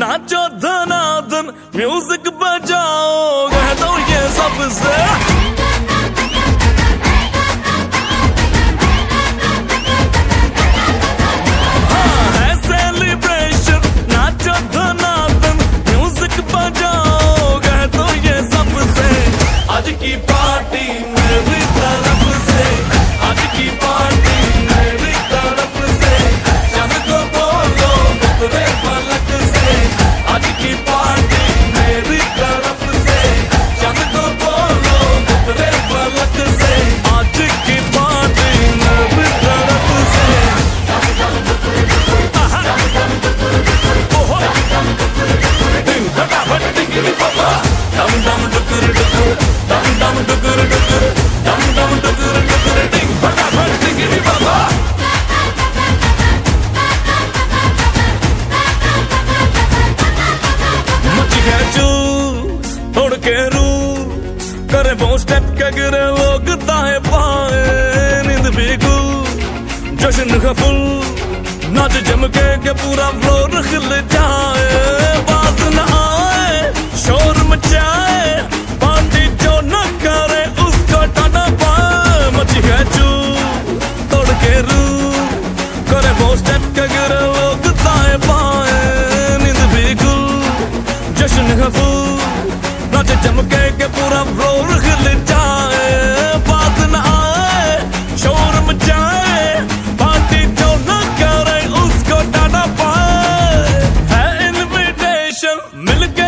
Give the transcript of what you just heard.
नाचो धनादन music बजाओ कह दो ये सबसे। que pode. ठोकता है पाए नींद भी गुल जश्न है फुल, नाच जम के पूरा फ्लोर खिल जाए बात न आए, शोर मचाए வெளுக்கு